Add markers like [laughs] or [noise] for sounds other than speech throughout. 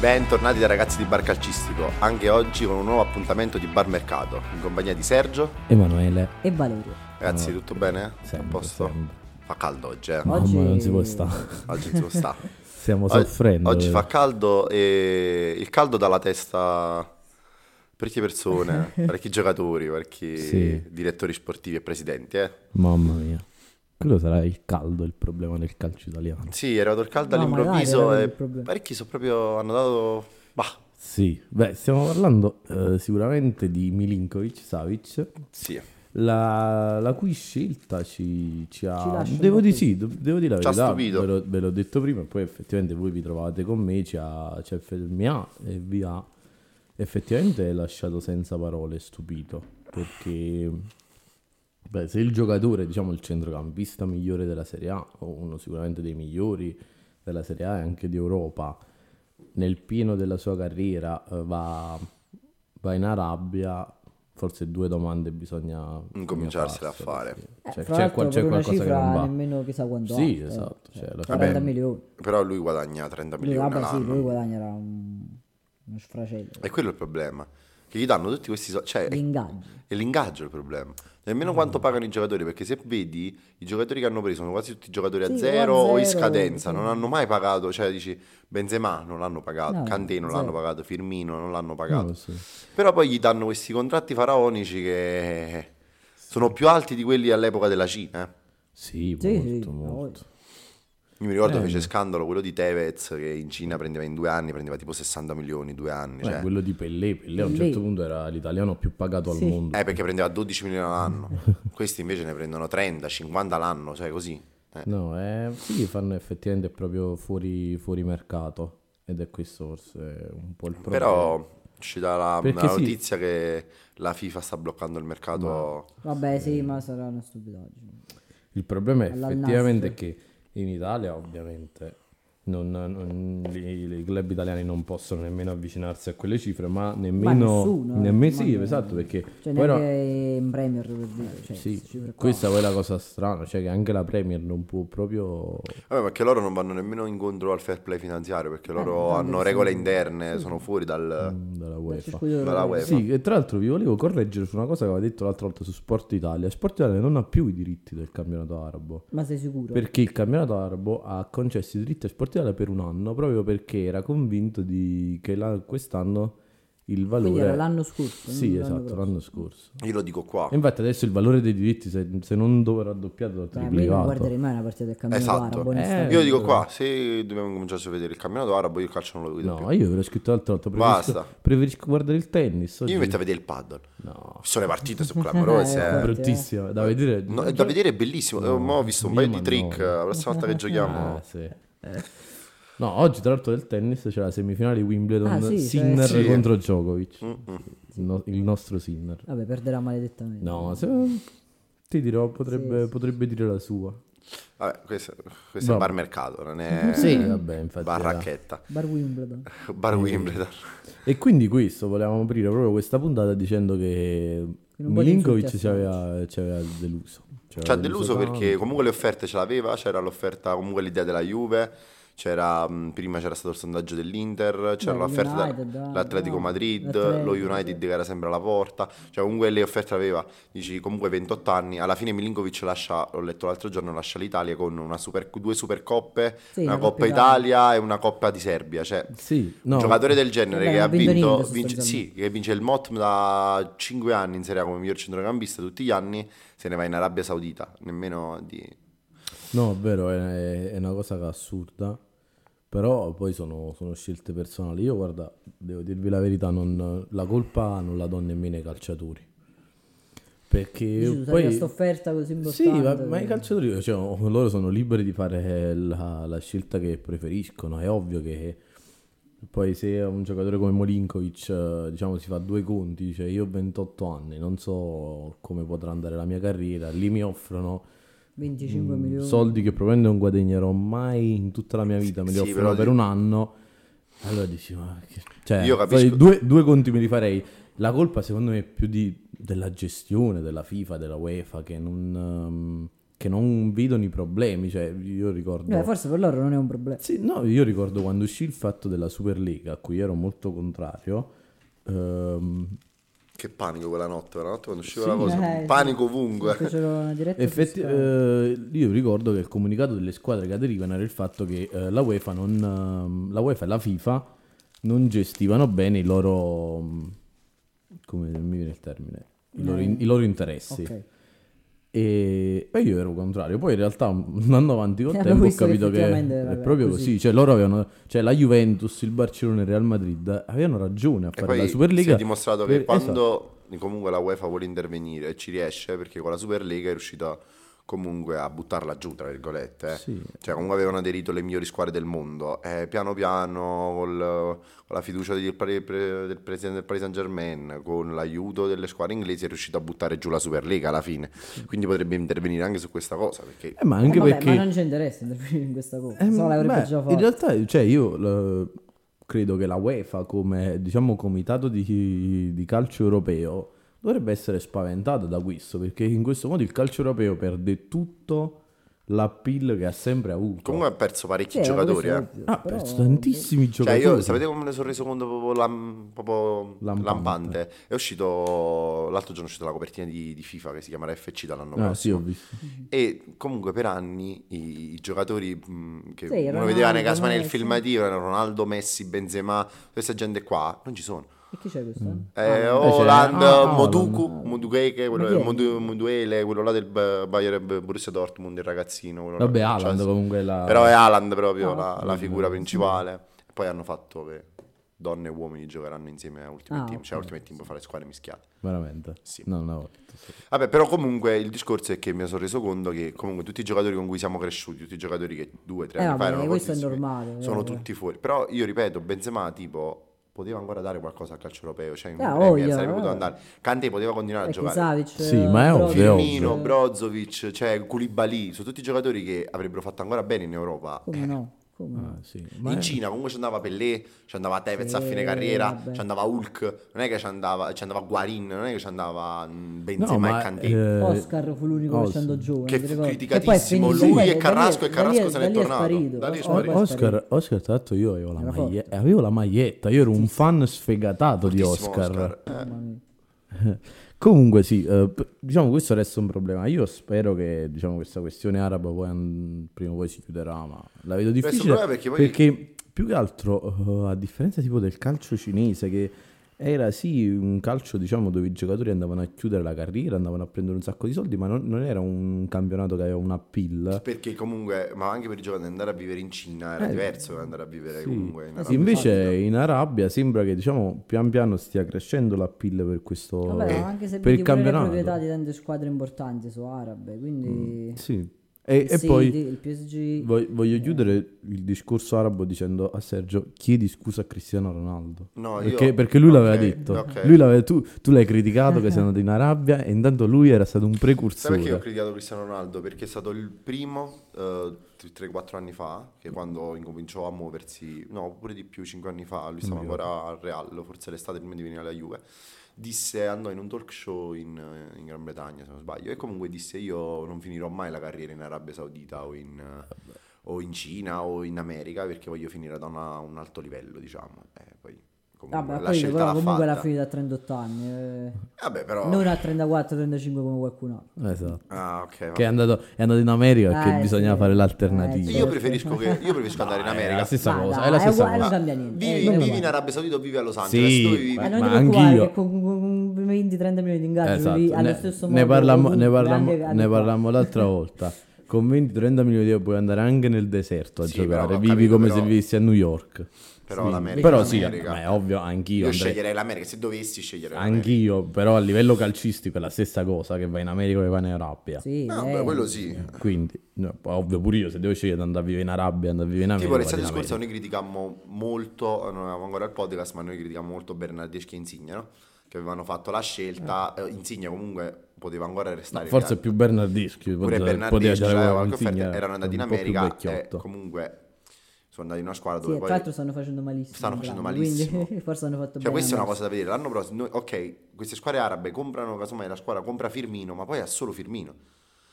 Bentornati dai ragazzi di Bar Calcistico, anche oggi con un nuovo appuntamento di Bar Mercato, in compagnia di Sergio. Emanuele. E Valerio. Ragazzi, tutto bene? A Sempre, posto? sempre. Fa caldo oggi, eh? Oggi- Mamma, non si può stare. Oggi non si può stare. [laughs] Stiamo soffrendo. Oggi eh. fa caldo e il caldo dà la testa parecchie persone, parecchi [laughs] giocatori, parecchi Sì. direttori sportivi e presidenti, eh? Mamma mia. Quello sarà il caldo il problema del calcio italiano. Sì, è arrivato il caldo No, all'improvviso e il problema. parecchi sono proprio, hanno dato... Bah, Sì, beh, stiamo parlando eh, sicuramente di Milinkovic, Savic, sì. la, la cui scelta ci, ci ha... Ci devo di sì, do- devo dire la Ci ha verità, stupito. ve, l'ho- ve l'ho detto prima e poi effettivamente voi vi trovate con me, ci ha, ci ha mi ha e vi ha effettivamente lasciato senza parole, stupito, perché beh, se il giocatore, diciamo il centrocampista migliore della Serie A, o uno sicuramente dei migliori della Serie A e anche di Europa, nel pieno della sua carriera eh, va, va in Arabia, forse due domande bisogna Incominciarsele a fare. Eh, Cioè, c'è, qual- c'è qualcosa che cifra non va. nemmeno chissà quanto Sì, esatto, eh. cioè, alla Cioè, fine- 40 milioni. Però lui guadagna 30 Lui, milioni vabbè, sì, lui guadagnerà un, uno sfracello. E quello è il problema. Che gli danno tutti questi soldi. Cioè, è, L'ingaggio. è l'ingaggio il problema. Nemmeno quanto pagano i giocatori. Perché se vedi, i giocatori che hanno preso sono quasi tutti giocatori a Sì, zero o a o in scadenza. sì. Non hanno mai pagato. Cioè, dici, Benzema non l'hanno pagato. No, Kanté non zero. l'hanno pagato. Firmino non l'hanno pagato. No, sì. Però poi gli danno questi contratti faraonici che sono più alti di quelli all'epoca della Cina. eh. Sì, Sì, molto, sì, molto. Io mi ricordo Eh. fece scandalo quello di Tevez che in Cina prendeva in due anni, prendeva tipo 60 milioni in due anni. Cioè, quello di Pellè, Pellè a un certo punto era l'italiano più pagato Sì. al mondo. Eh, perché prendeva 12 milioni all'anno. [laughs] Questi invece ne prendono 30, 50 l'anno, cioè così. Eh. No, eh, sì, fanno effettivamente proprio fuori, fuori mercato. Ed è questo forse un po' il problema. Però è uscita la, la sì. notizia che la FIFA sta bloccando il mercato. Vabbè, sì, ma sarà una stupidaggine. Il problema è effettivamente che in Italia ovviamente non, non- i, i club italiani non possono nemmeno avvicinarsi a quelle cifre, ma nemmeno... nessuno, eh, nemmeno sì, ma- esatto, perché... Cioè, neanche in Premier per dire. Cioè, sì, questa poi è la cosa strana, cioè che anche la Premier non può proprio... Vabbè, perché loro non vanno nemmeno incontro al fair play finanziario perché loro tanto hanno sì. regole interne, sono fuori dal. mm, dalla Dal UEFA. circuito dalla. UEFA. Sì, e tra l'altro vi volevo correggere su una cosa che aveva detto l'altra volta su Sport Italia. Sport Italia non ha più i diritti del campionato arabo. Ma sei sicuro? Perché il campionato arabo ha concesso i diritti a Sport Italia per un anno proprio perché era convinto di, che la- quest'anno il valore. Quindi era l'anno scorso. Sì, l'anno esatto, prossimo. l'anno scorso. Io lo dico qua. E infatti adesso il valore dei diritti, se, se non dopo raddoppiato, ma io non triplicato. guarderei mai una partita del campionato Esatto. arabo. Eh. Io lo dico qua, se dobbiamo cominciare a vedere il campionato arabo, io il calcio non lo vedo più. No, io ve l'ho scritto l'altra volta. Preferisco, Basta. preferisco guardare il tennis. Io oggi. mi metto a vedere il paddle. No, Sono le partite, sono [laughs] clamorose. Eh, eh. infatti. bruttissimo. Da vedere. No, è da vedere è bellissimo. Eh, mo ho visto un io paio di trick. no. La prossima volta che giochiamo. Ah, sì. No, oggi tra l'altro del tennis c'è la semifinale di Wimbledon Ah, sì, Sinner cioè- Sì. contro Djokovic. Mm-mm. Il, no- il nostro Sinner. Vabbè, perderà maledettamente. No, se- ti dirò, potrebbe, potrebbe dire la sua. Vabbè, questo, questo è Vabbè. bar mercato, non è [laughs] Sì, vabbè, infatti. era- barracchetta. Bar Wimbledon. Bar Wimbledon. E quindi questo, volevamo aprire proprio questa puntata dicendo che Milinkovic ci aveva, ci aveva deluso. Ci aveva Ci ha deluso perché comunque le offerte ce l'aveva, c'era l'offerta comunque l'idea della Juve, c'era, mh, prima c'era stato il sondaggio dell'Inter, c'era Beh, l'offerta United, dell'Atletico no. Madrid, lo United che era sempre alla porta, cioè comunque le offerte aveva, dici comunque 28 anni, alla fine Milinkovic lascia, l'ho letto l'altro giorno, lascia l'Italia con una super, due supercoppe, Sì, una una Coppa Italia e una Coppa di Serbia, cioè Sì, no, un giocatore del genere Vabbè, che ha vinto vince, sì, che vince il MOT da 5 anni in Serie A come miglior centrocampista tutti gli anni, se ne va in Arabia Saudita, nemmeno di... No, è vero, è, è una cosa assurda, però poi sono, sono scelte personali. Io, guarda, devo dirvi la verità, non- la colpa non la do nemmeno ai calciatori. Perché Dici, poi... questa offerta così importante. Sì, ma, ma i calciatori, cioè, loro sono liberi di fare la, la scelta che preferiscono. È ovvio che poi se un giocatore come Molinkovic, diciamo, si fa due conti, dice io ho 28 anni, non so come potrà andare la mia carriera, lì mi offrono 25 mm, milioni. soldi che probabilmente non guadagnerò mai in tutta la mia vita, me li Sì, offrono però per un anno. Allora dici, ma che... Cioè, Io capisco- due, due conti me li farei. La colpa secondo me è più di- della gestione della FIFA, della UEFA, che non... ehm, che non vedono i problemi, cioè io ricordo... Beh, forse per loro non è un problema. Sì, no, io ricordo quando uscì il fatto della Superlega, a cui ero molto contrario, ehm, Che panico quella notte, quella notte quando usciva Sì. la cosa. Eh, panico ovunque. Effetti- eh, io ricordo che il comunicato delle squadre che aderivano era il fatto che eh, la, UEFA non, ehm, la UEFA e la FIFA non gestivano bene i loro... mm, come non mi viene il termine? I loro, i loro interessi. Ok. E e io ero contrario. Poi in realtà [laughs] andando avanti col Eh, tempo ho che capito che è proprio così. così. Cioè loro avevano, cioè la Juventus, il Barcellona e il Real Madrid avevano ragione a E fare poi la si Superlega. è dimostrato che per- quando comunque la UEFA vuole intervenire e ci riesce, perché con la Superlega è riuscita comunque a buttarla giù, tra virgolette. eh. Sì. Cioè comunque avevano aderito le migliori squadre del mondo. E piano piano, col- con la fiducia del, pre- pre- del presidente del Paris Saint Germain, con l'aiuto delle squadre inglesi, è riuscito a buttare giù la Superlega alla fine. Quindi potrebbe intervenire anche su questa cosa, perché Eh, ma Eh, anche vabbè, perché... ma non c'è interesse in intervenire in questa cosa. Eh, beh, già fatto. In realtà, cioè, io eh, credo che la UEFA, come diciamo comitato di, di calcio europeo, dovrebbe essere spaventata da questo, perché in questo modo il calcio europeo perde tutto l'appeal che ha sempre avuto. comunque ha perso parecchi Sì, giocatori. è eh. ha però- perso tantissimi Cioè, giocatori. io sapete come me ne sono reso conto proprio, lam- proprio Lampante. lampante? È uscito l'altro giorno è uscita la copertina di, di FIFA che si chiama FC dall'anno Ah, sì, prossimo. ho visto. E comunque per anni i, i giocatori mh, che Sì, uno Ronaldo, vedeva nei del Messi. filmativo erano Ronaldo, Messi, Benzema, questa gente qua non ci sono. E chi c'è questo? Eh, Eh, c'è- Holland, ah, Moduku, Haaland. Modueke, quello? Modu- Moduele, quello là del B- Bayern B- Borussia Dortmund, il ragazzino. quello là, Vabbè, cioè, Haaland sì. comunque la... Però è Haaland proprio Ah, la, la figura principale. E poi hanno fatto che donne e uomini giocheranno insieme a Ultimate Ah, Team. Cioè. Ultimate Team può fare squadre mischiate. Veramente? Sì. No, no. sì. Vabbè, però comunque il discorso è che mi sono reso conto che comunque tutti i giocatori con cui siamo cresciuti, tutti i giocatori che due, tre Eh, anni fa vabbè, erano questo è normale, sono eh, tutti fuori. Però io ripeto, Benzema tipo poteva ancora dare qualcosa al calcio europeo, cioè in Ah, Premier voglia, sarebbe potuto eh. andare. Kante poteva continuare a Ecco, giocare. Savic, Sì, ma è Brozovic, ovvio, Firmino. Brozovic, cioè Koulibaly, sono tutti giocatori che avrebbero fatto ancora bene in Europa. Come? Come no? Ah, sì. In è- Cina comunque ci andava Pelé, ci andava Tevez a Sì, fine carriera, vabbè. ci andava Hulk, non è che ci andava, ci andava Guarin, non è che ci andava mm, Benzema No, e ma, Kanté. eh, Oscar fu l'unico oh, che scendò giù. Che ti fu criticatissimo, E lui e lì- Carrasco, e da Carrasco lì- se n'è lì tornato. sparito. Da lì è sparito. poi è Oscar, Oscar, tra l'altro io avevo la, maglie- avevo la maglietta, io ero un fan sfegatato di Fortissimo Oscar. Eh, Mamma mia. Comunque sì, eh, diciamo questo resta un problema. Io spero che diciamo, questa questione araba poi prima o poi si chiuderà, ma la vedo difficile perché poi- perché più che altro, eh, a differenza tipo del calcio cinese che era sì un calcio diciamo dove i giocatori andavano a chiudere la carriera, andavano a prendere un sacco di soldi, ma non, non era un campionato che aveva un appeal. Perché comunque, ma anche per i giocatori andare a vivere in Cina era Eh, diverso che andare a vivere Sì. comunque in Eh, Arabia sì, Invece Saudita. in Arabia sembra che diciamo pian piano stia crescendo l'appeal per questo Vabbè, Eh, anche se per il campionato. proprietà di tante squadre importanti sono arabe, quindi... Sì. E, e City, poi il PSG... Voglio, voglio chiudere il discorso arabo dicendo a Sergio chiedi scusa a Cristiano Ronaldo. No, perché, io- perché lui l'aveva ok, detto. ok. Lui l'aveva- tu, tu l'hai criticato che sei [laughs] andato in Arabia e intanto lui era stato un Sai perché ho precursore. criticato Cristiano Ronaldo? Perché è stato il primo, eh, 3-4 anni fa, che quando incominciò a muoversi, no, pure di più, 5 anni fa, lui stava ancora al Real, forse l'estate prima di venire alla Juve, disse, andò in un talk show in, in Gran Bretagna, se non sbaglio, e comunque disse io non finirò mai la carriera in Arabia Saudita o in, o in Cina o in America perché voglio finire da una- un alto livello, diciamo. E poi comunque Vabbè, la poi scelta però l'ha comunque l'ha finita a 38 anni. eh. Vabbè, però... Non a 34-35 come qualcun altro. Esatto. Ah, ok. vabbè. Che è andato, è andato in America perché Eh, bisognava sì. fare Eh, l'alternativa. sì. Io preferisco, che, io preferisco andare in È America. la stessa Ma cosa, dai, è la è stessa uguale, cosa. non cambia niente. Vivi, Eh, vivi in Arabia Saudita o vivi a Los Angeles? Sì, Dove vivi? ma- Eh, non ma anch'io. che con, con 20-30 milioni di ingaggio Esatto, vivi allo ne, stesso ne modo. parlammo, ne parlammo- ne parlammo l'altra volta. Con 20-30 milioni di euro puoi andare anche nel deserto a giocare. Vivi come se vivessi a New York. Però Sì. l'America Però è sì, l'America. ma è ovvio, anch'io. Io andrei- sceglierei l'America, se dovessi scegliere l'America. Anch'io, però a livello calcistico è la stessa cosa che vai in America o che vai in Arabia. Sì, No, eh, beh, quello sì. Quindi, no, ovvio pure io, se devo scegliere di andare a vivere in Arabia, andare a vivere in America. Tipo l'estate scorsa noi criticammo molto, non avevamo ancora il podcast, ma noi criticammo molto Bernardeschi e Insigne, no? Che avevano fatto la scelta, eh, Insigne comunque poteva ancora restare. Forse via. più Bernardeschi. pure poteva- Bernardeschi poteva Insigne, offerta, erano andati in America e vecchiotto. comunque sono andati in una squadra Sì, dove tra poi... l'altro stanno facendo malissimo. Stanno facendo entrambi, malissimo. Quindi [laughs] forse hanno fatto Cioè, bene. questa è una cosa da vedere. L'anno prossimo, noi- ok, queste squadre arabe comprano, casomai la squadra compra Firmino, ma poi ha solo Firmino.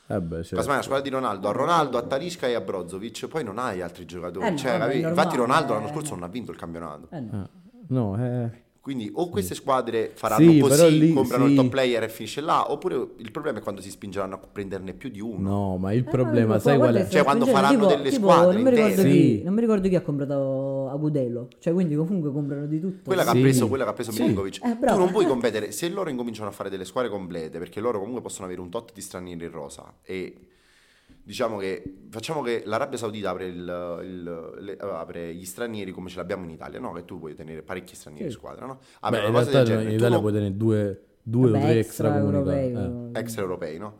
Eh beh, certo. Casomai la squadra di Ronaldo, a Ronaldo, a Talisca e a Brozovic, poi non hai altri giocatori. Eh no, Cioè, vabbè, Infatti Ronaldo l'anno eh. scorso non ha vinto il campionato. Eh no. No, eh... Quindi o queste squadre faranno Sì, così, lì- comprano sì. il top player e finisce là, oppure il problema è quando si spingeranno a prenderne più di uno. No, ma il Eh, problema, no, sai qual è? Cioè, quando faranno tipo- delle tipo, squadre non mi, ricordo intere. chi, Sì. non mi ricordo chi ha comprato Agudelo. Cioè, quindi comunque comprano di tutto. Quella che, Sì. ha preso, quella che ha preso Sì. Milinkovic. Eh, tu non puoi competere, se loro incominciano a fare delle squadre complete, perché loro comunque possono avere un tot di stranieri in rosa e diciamo che facciamo che l'Arabia Saudita apre, il- il- le- apre gli stranieri come ce l'abbiamo in Italia, no? Che tu puoi tenere parecchi stranieri in Sì. squadra, no? Beh, Apre in una cosa realtà in genere. Italia non- puoi tenere due, due o Vabbè, tre extra extracomunitari. europei, eh. extraeuropei, no?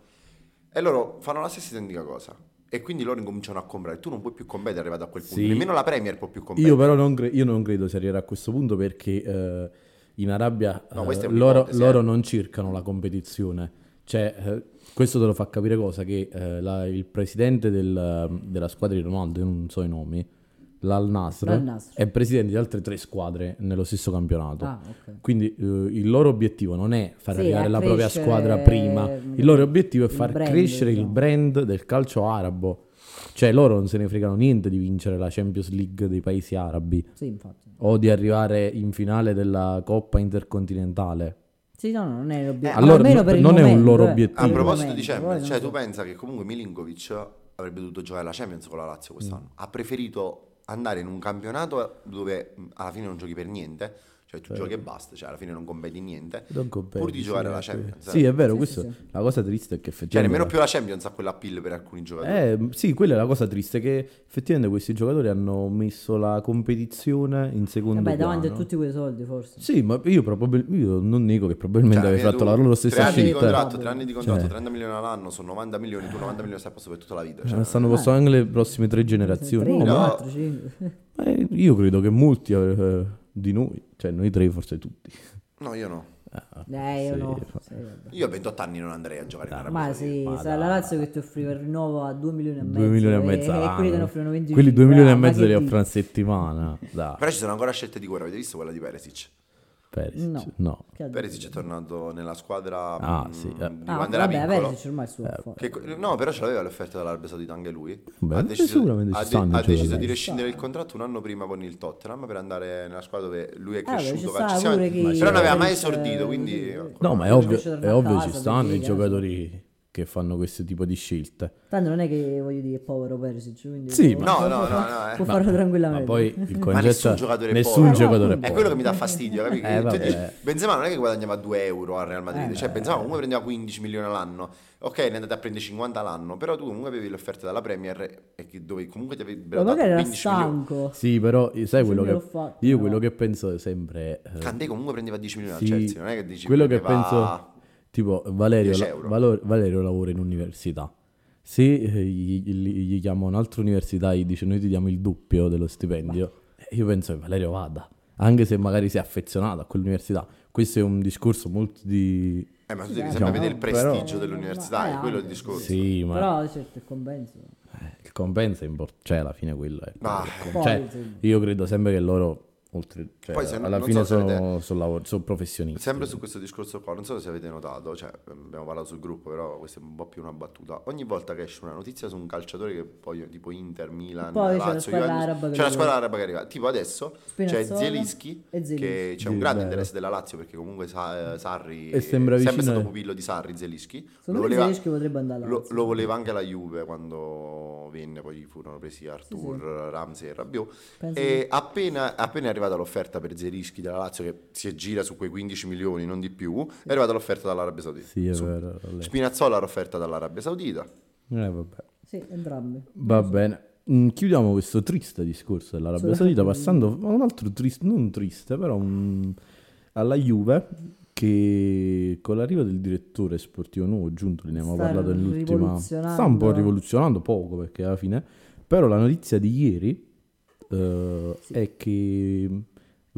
E loro fanno la stessa identica cosa. E quindi loro incominciano a comprare. Tu non puoi più competere arrivato a quel punto. Sì. Nemmeno la Premier può più competere. Io però non, cre- io non credo si arriverà a questo punto perché eh, in Arabia No, eh, è loro, loro eh. non cercano la competizione. Cioè, eh, questo te lo fa capire cosa? Che eh, la- il presidente del- della squadra di Ronaldo, io non so i nomi, l'Al Nasr, è presidente di altre tre squadre nello stesso campionato. Ah, ok. Quindi eh, il loro obiettivo non è far Sì, arrivare la propria squadra prima, il loro obiettivo è far brand, crescere il diciamo. brand del calcio arabo. Cioè loro non se ne fregano niente di vincere la Champions League dei paesi arabi Sì, o di arrivare in finale della Coppa Intercontinentale. Sì, no, no, non è l'obiettivo. allora, Almeno no- per il non è un momento, loro eh. obiettivo. A proposito di momento, Champions, cioè tu pensa che comunque Milinkovic avrebbe dovuto giocare la Champions con la Lazio Mm. quest'anno. Ha preferito andare in un campionato dove alla fine non giochi per niente, cioè tu giochi e basta, cioè alla fine non competi in niente. Non competi, pur di sì, giocare la sì. Champions. Sì, eh. è vero, Sì, questo- sì, la cosa triste è che Cioè effettivamente... nemmeno più la Champions ha quella pill per alcuni giocatori. Eh, sì, quella è la cosa triste, che effettivamente questi giocatori hanno messo la competizione in secondo Vabbè, davanti a piano. tutti quei soldi, forse. Sì, ma io, probabil- io non nego che probabilmente Cioè, alla fatto la loro tre stessa anni di scelta. contratto, tre anni di contratto, Cioè. 30 milioni all'anno, sono 90 milioni, tu 90 milioni stai a posto per tutta la vita. Eh, Cioè, stanno passando anche le prossime tre generazioni. 3, No, no. ma- 4, 5. [laughs] eh, io credo che molti eh, di noi, cioè noi tre forse tutti. no, io no. Eh, io Sì, no. fa- Sì. Io a 28 anni non andrei a giocare in Arabia Ma Saudita. sì, Ma sa la. Lazio che ti offriva il rinnovo a 2 milioni e mezzo. 2 milioni e e- mezzo E, all'anno. quelli te ne offrono 25. Quelli 2 milioni e Ah, mezzo li offrono a settimana. Dai, Però ci sono ancora scelte di guerra, avete visto quella di Perisic? Perisic, No. no. Perisic è tornato nella squadra Ah, mh, sì, eh. di Ah, quando era vabbè, piccolo. Perisic ormai suo affare. Che- no, però ce l'aveva l'offerta dall'Arabia Saudita anche lui. Beh, ha beh, deciso, ha stanno ha deciso di rescindere il contratto un anno prima con il Tottenham per andare nella squadra dove lui è cresciuto sta calcisticamente. Però non aveva mai esordito, eh, quindi... No, ma è Non ovvio, è ovvio ci stanno i giocatori che fanno questo tipo di scelte. Tanto non è che voglio dire è povero Perisic, quindi Sì, può, ma- No, no, no, no, eh. può Ma- farlo Ma tranquillamente. poi il [laughs] Ma concetto nessun giocatore è nessun povero. giocatore è È povero. quello che mi dà fastidio, capi? Eh, dici, Benzema non è che guadagnava 2 euro al Real Madrid, Eh, cioè Benzema comunque prendeva 15 milioni all'anno. Ok, ne andate a prendere 50 all'anno, però tu comunque avevi le offerte dalla Premier e che- dove comunque ti Ma avrebbero dato magari era 15 milioni. stanco. Sì, però sai quello me l'ho che fatto, io no. quello che penso sempre è, eh, Candé comunque prendeva 10 milioni sì, al Chelsea, non è che dici quello che penso tipo Valerio, 10 la- euro. Valo- Valerio lavora in università. Se eh, gli, gli- gli chiama un'altra università e gli dice noi ti diamo il doppio dello stipendio, eh, io penso che Valerio vada, anche se magari si è affezionato a quell'università. Questo è un discorso molto di... Eh, ma tu devi Diciamo, sempre vedere il però- prestigio dell'università, Eh, è quello il discorso. Sì, ma Però certo il compenso. il compenso è importante, cioè alla fine quello è... Ma- Poi, Cioè, io credo sempre che loro, oltre, cioè, Poi se- alla non fine so sono, avete- sono, lavor- sono professionisti. Sempre su questo discorso qua, non so se avete notato, cioè abbiamo parlato sul gruppo, però questa è un po' più una battuta. Ogni volta che esce una notizia su un calciatore che poi tipo Inter, Milan, Poi c'è la Lazio, squadra Juventus, araba che c'è la squadra araba che arriva. Tipo adesso c'è Spinazzola Zielinski, e Zielinski. che c'è un Sì, grande interesse della Lazio perché comunque Sa- eh, Sarri è sempre stato a- pupillo di Sarri, Zielinski. Lo voleva, Zielinski potrebbe andare alla lo, Lazio. lo voleva anche la Juve quando venne, poi furono presi Artur, Ramsey e Rabiot. Penso E appena, appena è arrivata l'offerta per Zerischi della Lazio, che si gira su quei 15 milioni, non di più, è arrivata l'offerta dall'Arabia Saudita. Sì, è Su- vero. lei- Spinazzola era offerta dall'Arabia Saudita. Eh, vabbè. Sì, entrambi. Va bene. Mm, chiudiamo questo triste discorso dell'Arabia Sì. Saudita passando a un altro triste, non triste, però un- alla Juve che con l'arrivo del direttore sportivo nuovo Giuntoli, ne abbiamo Sta parlato nell'ultima... Sta un po' rivoluzionando, poco perché alla fine... Però la notizia di ieri eh, è che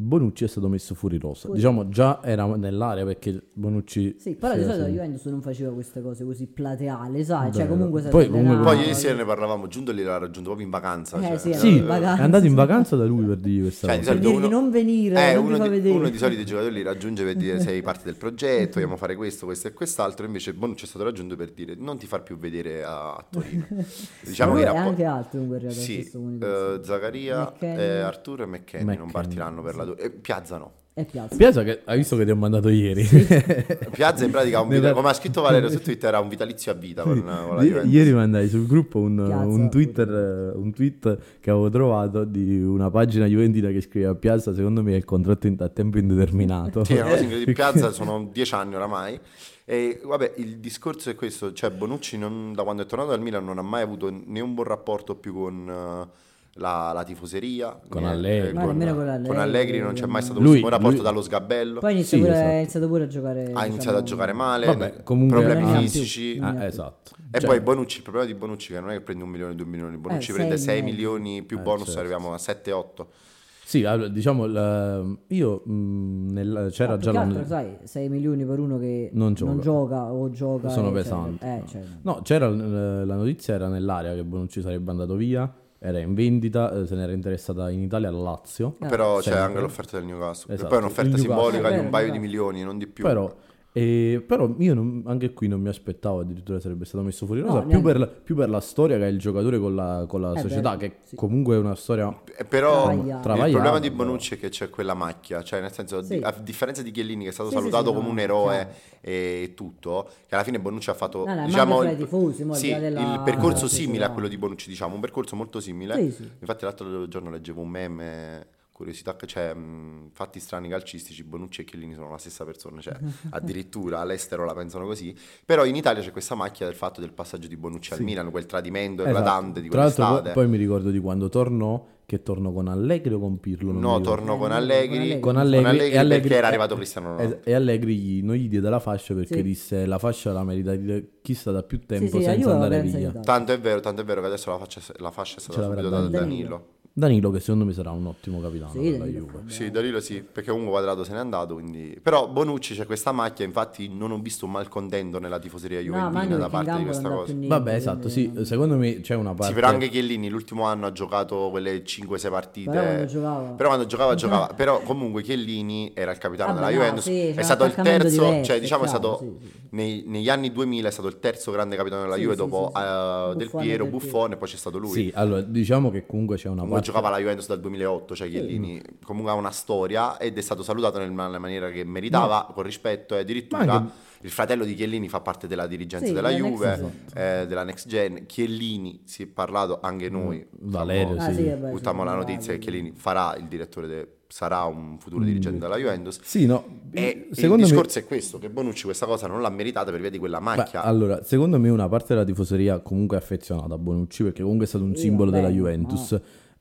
Bonucci è stato messo fuori rosa. Fuori. Diciamo già era nell'area perché Bonucci... Sì, però di era solito la. Juventus non faceva queste cose così plateali, sai? Cioè, Vero. comunque se Poi comunque- Poi ieri sera ne parlavamo, Giuntoli l'ha raggiunto proprio in vacanza. Eh, cioè, sì, era Sì, in vacanza. è andato in vacanza da lui per dirgli questa Cioè, di cosa. Per dirgli uno, non venire, eh, non uno, fa di, vedere. uno di solito i giocatori li raggiunge per dire [laughs] sei parte del progetto, vogliamo fare questo, questo e quest'altro. Invece Bonucci è stato raggiunto per dire non ti far più vedere a, a Torino. [laughs] Diciamo che e rapporti- anche altri comunque in realtà Sì, eh, Zaccaria, eh, Arturo e McKenny non partiranno per la Tor- eh, Piazza no. E Piazza. Piazza che hai visto che ti ho mandato ieri. [laughs] Piazza in pratica, vita- come ha scritto Valerio su [laughs] Twitter, ha un vitalizio a vita con, con la I- Juventus. Ieri mandai sul gruppo un, un Twitter, eh, un tweet che avevo trovato di una pagina juventina che scriveva Piazza, secondo me è il contratto in- a tempo indeterminato. Sì, è una cosa incredibile. [laughs] Piazza sono dieci anni oramai. E vabbè, il discorso è questo: cioè, Bonucci, non- da quando è tornato al Milan, non ha mai avuto né un buon rapporto più con eh, la, la tifoseria, Con né- Allegri. eh, Ma con, nemmeno con con Allegri, Allegri non c'è mai stato Lui- un buon rapporto lui- dallo sgabello. Poi inizia Sì, pure, esatto. ha iniziato pure a giocare. ha diciamo, iniziato a giocare male, Vabbè, comunque- problemi più. fisici. Ne Ah, esatto. E Cioè, poi Bonucci, il problema di Bonucci è che non è che prende un milione, due milioni, Bonucci Eh, prende sei 6 mezzo. milioni più Eh, bonus, certo. arriviamo a 7-8. Sì, allora, diciamo, io mh, nel- c'era No, già più altro, sai, 6 milioni per uno che Non non gioca. gioca, o gioca. Sono pesanti. Eh, cioè, No, c'era eh, la notizia era nell'area che Bonucci sarebbe andato via, era in vendita, eh, se n'era interessata in Italia la Lazio. Ah, Però c'è sempre. anche l'offerta del Newcastle. Esatto, Poi è un'offerta il Newcastle. simbolica Eh, di un paio di milioni, non di più. Però, eh, però io non- anche qui non mi aspettavo addirittura sarebbe stato messo fuori rosa, No, più, per la, più per la storia che ha il giocatore con la, con la Eh, società, beh, che sì. comunque è una storia... Eh, Però il problema di. Bonucci è che c'è quella macchia, cioè nel senso, Sì. a differenza di Chiellini che è stato Sì, salutato sì, come no, un eroe e tutto, che alla fine Bonucci ha fatto No, diciamo, il, i tifosi, mo, al sì, di là della- il percorso simile sì, a no. quello di Bonucci, diciamo, un percorso molto simile. Sì, sì. Infatti l'altro giorno leggevo un meme, curiosità, che c'è mh, fatti strani calcistici, Bonucci e Chiellini sono la stessa persona, cioè [laughs] addirittura all'estero la pensano così, però in Italia c'è questa macchia del fatto del passaggio di Bonucci al Milan, quel tradimento Esatto. eclatante di Tra l'altro quell'estate. poi, poi mi ricordo di quando tornò, che tornò con Allegri o con Pirlo? No, torno con Eh, Allegri, con Allegri, e Allegri perché era arrivato Cristiano Ronaldo. e, Allegri gli- non gli diede la fascia perché Sì. disse la fascia la merita di chi sta da più tempo sì, la senza andare via. Tanto è vero, tanto è vero che adesso la, faccia- la fascia è stata subito data da Danilo. Danilo. Danilo che secondo me sarà un ottimo capitano Sì, per la Danilo Juve. Sì, Danilo sì, perché comunque Quadrato se n'è andato, quindi... Però Bonucci c'è questa macchia, infatti non ho visto un malcontento nella tifoseria No, juventina da perché in parte di questa cosa. niente, Vabbè, esatto, sì, secondo me c'è una parte Sì, però anche Chiellini l'ultimo anno ha giocato quelle 5-6 partite. Però quando giocava- Però quando giocava, giocava. Però comunque Chiellini era il capitano Vabbè, della no, Juventus. sì, è stato il terzo, diverso, cioè diciamo è chiaro, stato sì, sì. Nei- negli anni 2000 è stato il terzo grande capitano della Sì, Juve sì, dopo sì, sì. eh, Del Piero, Del Buffon e poi c'è stato lui. Sì, allora diciamo che comunque c'è una Comunque parte giocava alla Juventus dal 2008, cioè Chiellini comunque ha una storia ed è stato salutato nel- nella maniera che meritava, con rispetto e addirittura Ma anche- il fratello di Chiellini fa parte della dirigenza Sì, della Juve, eh, della next gen. Chiellini si è parlato anche noi. Valerio, diciamo, Ah, sì. buttiamo sì, la notizia che. Chiellini farà il direttore, de- sarà un futuro Mm. dirigente della Juventus. Sì, no, E secondo il me discorso è questo, che Bonucci questa cosa non l'ha meritata per via di quella Beh, macchia. allora, secondo me una parte della tifoseria comunque è affezionata a Bonucci perché comunque è stato un simbolo vabbè, della Juventus.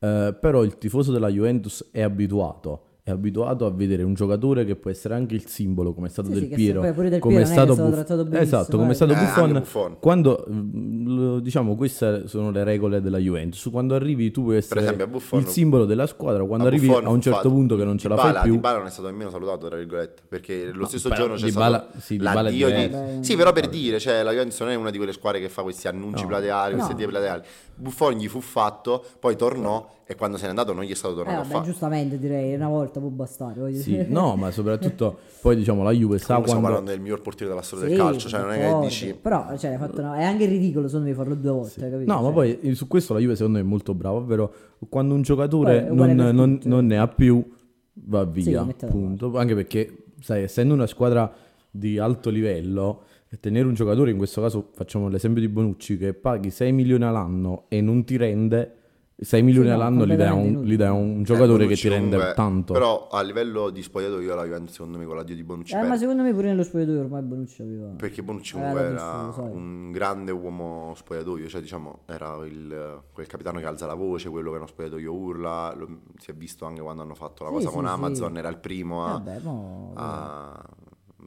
Eh, però il tifoso della Juventus è abituato. È abituato a vedere un giocatore che può essere anche il simbolo, come è stato Sì, Del sì, Piero, Del come è Piero è che stato, è stato Buff- esatto, come è eh. stato Eh, Buffon. Buffon. Quando mm, diciamo queste sono le regole della Juventus, quando arrivi tu puoi essere esempio, a Buffon- il simbolo della squadra, quando arrivi Buffon a un certo fatto- punto che non ce la Dybala- fai più. Dybala non è stato nemmeno salutato, tra virgolette, perché lo stesso però giorno c'è Dybala- stato sì, l'addio di... Sì, però per dire, cioè, la Juventus non è una di quelle squadre che fa questi annunci No. plateali, questi No. plateali. Buffon gli fu fatto, poi tornò e quando se n'è andato non gli è stato Eh, tornato a vabbè, fare. giustamente direi, una volta può bastare. voglio Sì, dire. no, ma soprattutto [laughs] poi diciamo la Juve sa Comunque stiamo quando parlando del miglior portiere della storia Sì, del calcio, cioè non è che dici... Però cioè, hai fatto una- è anche ridicolo secondo me farlo due volte, capito? No, ma Cioè, poi eh, su questo la Juve secondo me è molto brava, ovvero quando un giocatore Poi non, non- non ne ha più, va via, da punto. Anche perché, sai, essendo una squadra di alto livello, tenere un giocatore, in questo caso facciamo l'esempio di Bonucci, che paghi 6 milioni all'anno e non ti rende, 6 milioni no, all'anno li dai, un, li dai a un Eh, giocatore che Bonucci ti rende comunque- tanto. Però a livello di spogliatoio la Juventus secondo me con l'addio di Bonucci Eh, ma secondo me pure nello spogliatoio ormai Bonucci aveva... Perché Bonucci Eh, comunque era visto, un grande uomo spogliatoio, cioè diciamo era il, quel capitano che alza la voce, quello che nello spogliatoio urla, lo- si è visto anche quando hanno fatto la Sì, cosa sì, con sì. Amazon, era il primo a... Vabbè, mo... a-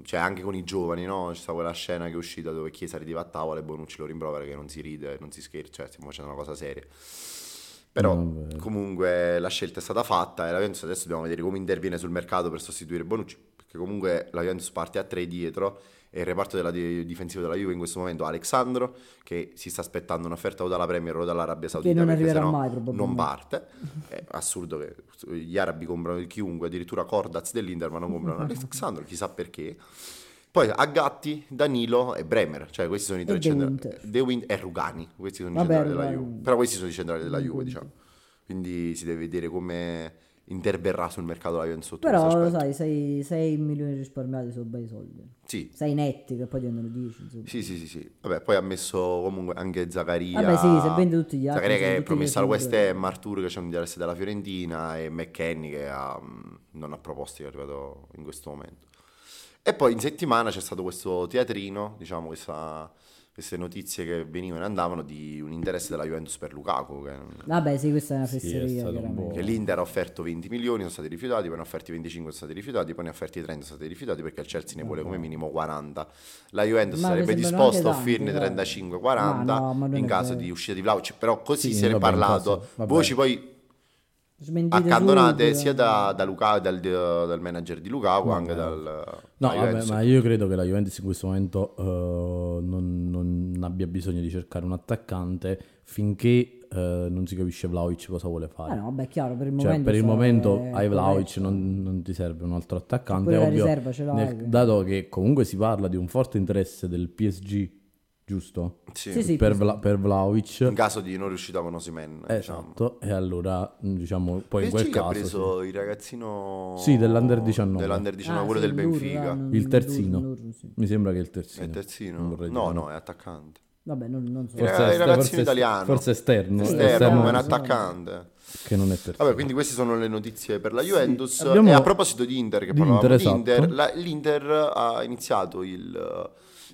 cioè anche con i giovani, no? C'è stata quella scena che è uscita dove Chiesa rideva a tavola e Bonucci lo rimprovera che non si ride, non si scherza, cioè stiamo facendo una cosa seria. Però No, comunque la scelta è stata fatta e la Juventus adesso dobbiamo vedere come interviene sul mercato per sostituire Bonucci, perché comunque la Juventus parte a tre dietro e il reparto della di- difensivo della Juve in questo momento ha Alexandro che si sta aspettando un'offerta o dalla Premier o dall'Arabia Saudita non perché arriverà mai, non parte. È assurdo che gli arabi comprano chiunque, addirittura Cordaz dell'Inter ma non comprano [laughs] Alexandro, chissà perché. Poi a Gatti, Danilo e Bremer, cioè questi sono i tre centrali. De Wind e Rugani, questi sono i Vabbè, centrali della. Juve. Però questi sono i centrali della Juve, diciamo. Quindi si deve vedere come interverrà sul mercato la Juventus Però lo sai, 6, milioni risparmiati sono bei soldi. Sì. 6 netti che poi diventano 10. Insomma. Sì, sì, sì, sì. Vabbè, poi ha messo comunque anche Zaccaria. Vabbè, sì, se vende tutti gli altri, Zaccaria che è tutti promesso al West. Ham, Arturo che c'è un interesse della Fiorentina e McKenny che ha, mh, non ha proposte che è arrivato in questo momento. E poi in settimana c'è stato questo teatrino, diciamo, questa- queste notizie che venivano e andavano di un interesse della Juventus per Lukaku, che, Vabbè, sì, questa è una Sì, è fesseria. po'. che l'Inter ha offerto 20 milioni, sono stati rifiutati, poi ne ha offerti 25, sono stati rifiutati, poi ne ha offerti 30, sono stati rifiutati perché il Chelsea ne vuole come minimo 40. La Juventus Ma sarebbe disposta a offrirne tanti, 35-40 Ma no, in caso di uscita di Vlaovic, però così Sì, se ne è parlato. Voci poi Smentite accantonate subito. sia da, da Luca, dal, dal manager di Lukaku, anche dal... No, vabbè, ma io credo che la Juventus in questo momento eh, non, non abbia bisogno di cercare un attaccante finché eh, non si capisce Vlaovic cosa vuole fare. Ah no, vabbè, chiaro, per il Cioè, momento... per il momento è ai Vlaovic non, non ti serve un altro attaccante. Ovvio, riserva ce l'hai, nel- dato che comunque si parla di un forte interesse del PSG, giusto? Sì. Sì, sì, per, Vla- per Vlaovic. In caso di non riuscita con Osimen, diciamo. Esatto, e allora diciamo poi in quel PSG ha caso preso il ragazzino Sì, dell'Under 19. dell'Under 19 Ah, quello sì, del Benfica non- Il terzino. Sì. sì. mi sembra che è il terzino. è il terzino? No, dire. no, è attaccante. Vabbè, non, non so. Forse, il ragazzino forse italiano. forse esterno, Sì, Esterno, esterno, come un sì. attaccante. che non è terzino. Vabbè, quindi queste sono le notizie per la Juventus. abbiamo- E a proposito di Inter, che di parlavamo Inter, di Inter, esatto. la- l'Inter ha iniziato il,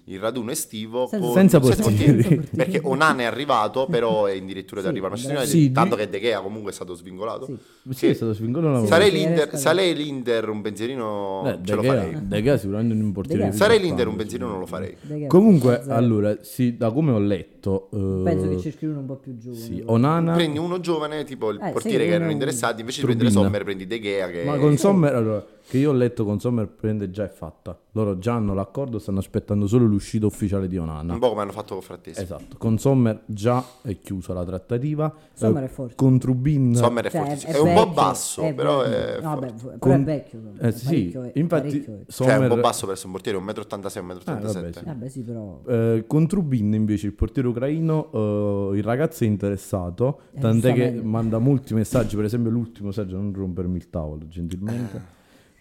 il raduno estivo Senza- con Senza senza portieri. portieri. [laughs] perché Onana è arrivato, però è addirittura di Sì, arrivare Manchester bravo. United, Sì, tanto di- che De Gea comunque è stato svincolato. Sì. Sì, è stato svincolato una volta. Sarei, l'Inter, sarei l'Inter un pensierino Eh, ce De lo Gea- farei. De Gea sicuramente un portiere. Sarei l'Inter un pensierino non lo farei. Comunque, allora, sì, da come ho letto, eh, Penso che ci scrivono un po' più giovane. sì, Onana, Prendi uno giovane, tipo il Eh, sì, portiere che erano interessati, invece Trubin. di prendere Sommer prendi De Gea che ma con Sommer, allora, che io ho letto con Sommer prende già è fatta. Loro già hanno l'accordo, stanno aspettando solo l'uscita ufficiale di Onana. un po' come hanno fatto con Frattesi. Esatto, con Sommer già è chiusa la trattativa. Sommer Eh, è forte. Con Trubin Sommer è Cioè, fortissimo. È, un po' basso, è però è No, forte. vabbè, però Con- è vecchio. Eh, sì, parecchio, è- infatti parecchio è. Cioè è un po' Sommer- basso per essere un portiere, 1,86 m, 1,87 Eh, vabbè, sì. Vabbè, sì, però... Eh, con Trubin invece il portiere ucraino eh, il ragazzo è interessato Eh, tant'è che manda molti messaggi per esempio l'ultimo messaggio non rompermi il tavolo gentilmente [laughs]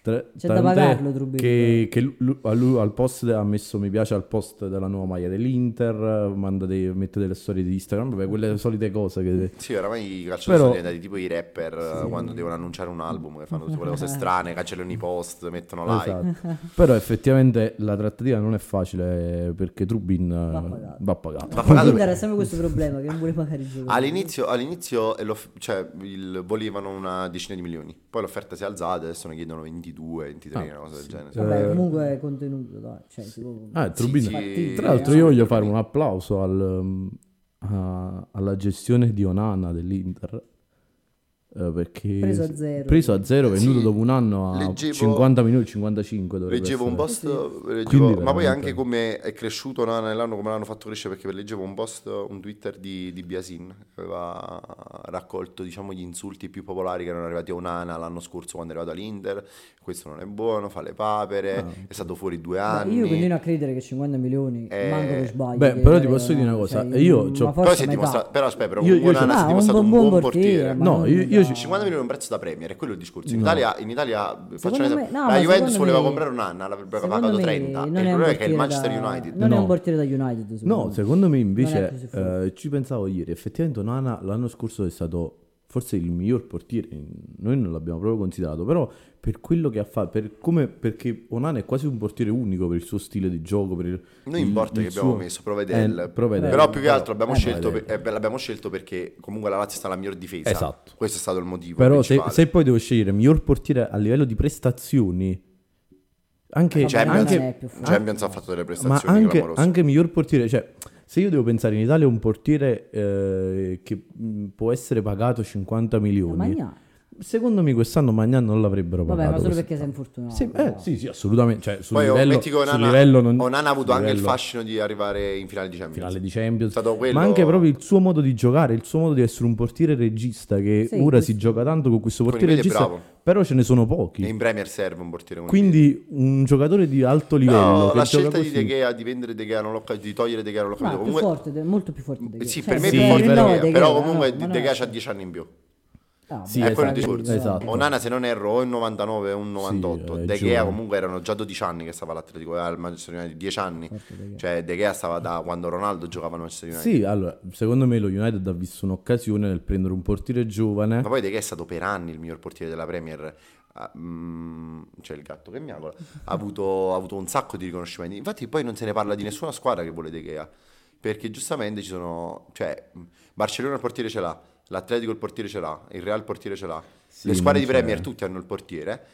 Tra- C'è da pagarlo, Trubin. che, che lu- a lui- al post ha messo mi piace al post della nuova maglia dell'Inter manda dei- mette delle storie di Instagram vabbè, quelle solite cose che Sì, [laughs] oramai i calciatori Però- sono diventati tipo i rapper eh, quando devono annunciare un album, che fanno tutte quelle cose [laughs] strane, cancellano i post, mettono like. Esatto. però effettivamente la trattativa non è facile perché Trubin eh, Va pagato. va pagato Va pagato L'Inter ha sempre questo problema che non vuole pagare i giocatori. All'inizio, all'inizio cioè, il- volevano una decina di milioni, poi l'offerta si è alzata, adesso ne chiedono 22, 23, Ah, una cosa del genere. Vabbè, Eh, comunque è contenuto, dai. Cioè, si può... Ah, Trubin- sì. Tra l'altro io voglio fare un applauso al, a- alla gestione di Onana dell'Inter. Eh, perché Preso a zero. preso a zero, venuto Sì, dopo un anno a leggevo- 50 minuti, 55 dovrebbe Leggevo un essere. post, leggevo- Quindi ma poi veramente- anche come è cresciuto Nana nell'anno, come l'hanno fatto crescere, perché leggevo un post, un Twitter di, di Biasin, che aveva raccolto diciamo, gli insulti più popolari che erano arrivati a Onana l'anno scorso quando è arrivato all'Inter, questo non è buono, fa le papere, è stato fuori due anni. io continuo a credere che 50 milioni Eh, manco per sbaglio. beh, che però ti posso dire una Onana, cosa, cioè, io forza Però, si è metà. dimostrato, però aspetta, però Io- io Onana si è Ah, un dimostrato un buon buon portiere, portiere. No, io- ci- 50 milioni è un prezzo da Premier, è quello il discorso. In No. Italia, in Italia faccio esempio, me- no, la Juventus voleva me- comprare un anno, l'avrebbe pagato me 30. non il è problema è che è il Manchester da- United. Non è No. un portiere da United. secondo No, me. secondo me è invece eh, ci pensavo ieri, effettivamente Onana l'anno scorso è stato forse il miglior portiere, noi non l'abbiamo proprio considerato, però per quello che ha fatto, per come, perché Onana è quasi un portiere unico per il suo stile di gioco, per il, Non il- importa il che abbiamo suo- messo Provedel, Eh, Provedel. però più che altro abbiamo, Eh, scelto, per- eh, l'abbiamo scelto perché comunque la Lazio sta la miglior difesa. Esatto. Questo è stato il motivo Però se, se poi devo scegliere miglior portiere a livello di prestazioni, anche, Champions, anche. Champions ha fatto delle ma prestazioni anche, clamorose. anche miglior portiere, cioè se io devo pensare in Italia un portiere eh, che mh, può essere pagato 50 milioni, Magna. Secondo me quest'anno Magnan non l'avrebbero Vabbè, pagato. ma solo perché sei infortunato. Sì, eh, sì, sì, assolutamente. Cioè, sul Poi livello, che sul Onana, livello non, Onana ha avuto sul anche il livello- fascino di arrivare in finale di Champions. finale di Champions, È stato quello- ma anche proprio il suo modo di giocare, il suo modo di essere un portiere regista che Sì, ora questo- si gioca tanto con questo Con portiere è regista, bravo. però ce ne sono pochi. E in Premier serve un portiere come Quindi un giocatore di alto livello No, che la scelta di De Gea di vendere De Gea non l'ho cap- di togliere De Gea non l'ho capito. Comunque, forte, de- molto più forte di sì, Gea. per me Cioè, è più forte di Gea, De però Gea, comunque De Gea ha 10 anni in più. Ah, Sì, è quello il discorso. esatto. Onana se non erro o è un 99 o un 98. Sì, è De Gea comunque erano già 12 anni che stava all'Atletico, eh, al Manchester United 10 anni. Gea. Cioè De Gea stava da quando Ronaldo giocava al Manchester United. Sì, allora, secondo me lo United ha visto un'occasione nel prendere un portiere giovane. Ma poi De Gea è stato per anni il miglior portiere della Premier. Ah, mm, c'è il gatto che miagola. Ha avuto, ha avuto un sacco di riconoscimenti. Infatti, poi non se ne parla di nessuna squadra che vuole De Gea. Perché giustamente ci sono. Cioè, Barcellona il portiere ce l'ha, l'Atletico il portiere ce l'ha, il Real il portiere ce l'ha. Sì, Le squadre di Premier tutti hanno il portiere.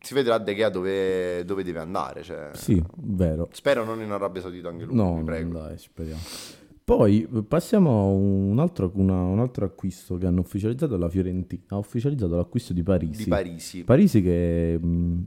Si vedrà De Gea dove, dove deve andare. Cioè, Sì, vero. Spero non in Arabia Saudita anche lui. No, prego. dai, speriamo. Poi eh, passiamo a un altro, una- un altro acquisto che hanno ufficializzato la Fiorentina. Ha ufficializzato l'acquisto di Parisi. Di Parisi. Parisi che... mh,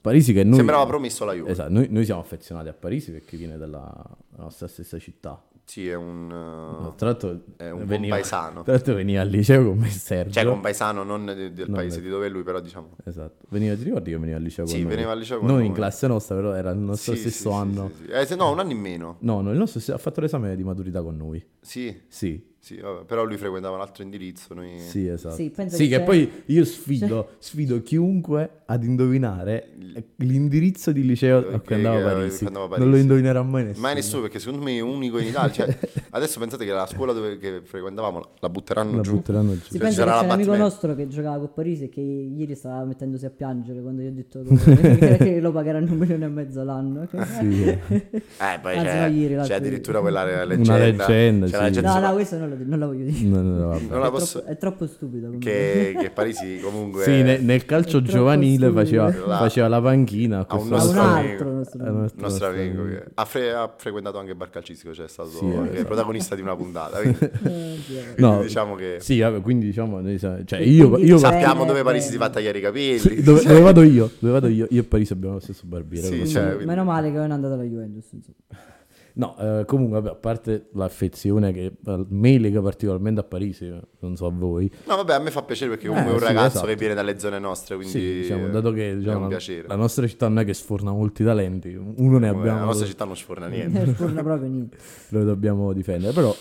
Parisi che noi... Sembrava promesso la Juve. Esatto, noi, noi siamo affezionati a Parisi perché viene dalla nostra stessa città. Sì, è un, uh, Tra l'altro è un veniva, paesano. Tra l'altro veniva al liceo con me Sergio. Cioè, con paesano non de- del No, paese beh. di dove è lui, però diciamo. Esatto. Veniva, ti ricordi che veniva al liceo Sì, con noi? veniva al liceo con Non noi. in classe nostra, però era il nostro Sì, stesso sì, sì, anno. sì, sì. Eh, se no, un anno in meno. No, no, il nostro ha fatto l'esame di maturità con noi. Sì, Sì, sì, vabbè, però lui frequentava un altro indirizzo. Noi... sì, esatto. Sì, penso Sì, che che c'è- poi io sfido, [laughs] sfido chiunque ad indovinare l'indirizzo di liceo a Che- cui andava a Parisi. che andava a Non lo indovinerà mai nessuno. Mai nessuno, perché secondo me è unico in Italia. Cioè, [laughs] adesso pensate che la scuola dove che frequentavamo la butteranno La giù. butteranno giù. Si Cioè, c'era c'è un amico nostro che giocava con Parisi e che ieri stava mettendosi a piangere quando gli ho detto che, [laughs] che lo pagheranno un milione e mezzo l'anno. Sì. Eh, poi Anzi, c'è, no, ieri, c'è addirittura quella leggenda. leggenda, c'è sì. leggenda No, no, questo non, lo, non la voglio dire. No, no, no, vabbè. non la è, posso... troppo, è troppo stupido. che, che Parisi comunque Sì, ne- nel calcio È giovanile faceva, La- faceva la panchina. Ha un questo A un nostro altro amico. nostro amico. nostro- il nostro amico amico. che ha, fre- ha frequentato anche Bar Calcistico, cioè è stato Sì, esatto. protagonista di una puntata. [laughs] Quindi, Eh, quindi No, diciamo che Sì, vabbè, quindi diciamo, noi cioè io, io sa- sappiamo Bene, dove Parisi si bene. fa tagliare i capelli. sì, dove, dove vado io? Dove vado io? Io e Parisi abbiamo lo stesso barbiere. Sì, cioè, Quindi, quindi- Meno male che non è andato alla Juventus. insomma. No, eh, comunque, vabbè, a parte l'affezione che a me lega particolarmente a Parisi, eh, non so a voi. No, vabbè, a me fa piacere perché comunque Eh, è un sì, ragazzo esatto. che viene dalle zone nostre, quindi Sì, diciamo, dato che è diciamo, un la, piacere. la nostra città non è che sforna molti talenti, uno ne abbiamo, la nostra città non sforna niente. Non sforna proprio niente. [laughs] lo dobbiamo difendere, però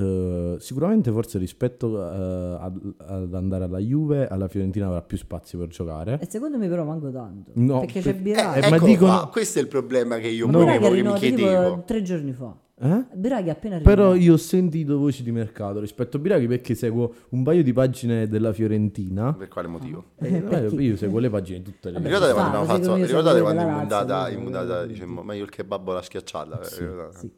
eh, sicuramente forse rispetto eh, ad, ad andare alla Juve, alla Fiorentina avrà più spazio per giocare. E secondo me però manco tanto. No, perché per- c'è Eh, Biraghi. ma ecco dicono- qua, questo è il problema che io Ma no, ponevo, che mi chiedevo. tre giorni fa. Eh? Biraghi appena Però rinnovato. io ho sentito voci di mercato rispetto a Biraghi perché seguo un paio di pagine della Fiorentina. Per quale motivo? Eh, eh, io seguo le pagine tutte le Vabbè, Ricordate ci quando abbiamo fatto, ricordate quando in mundata, in mundata dicemmo, ma io il kebab l'ha schiacciata. eh, Sì.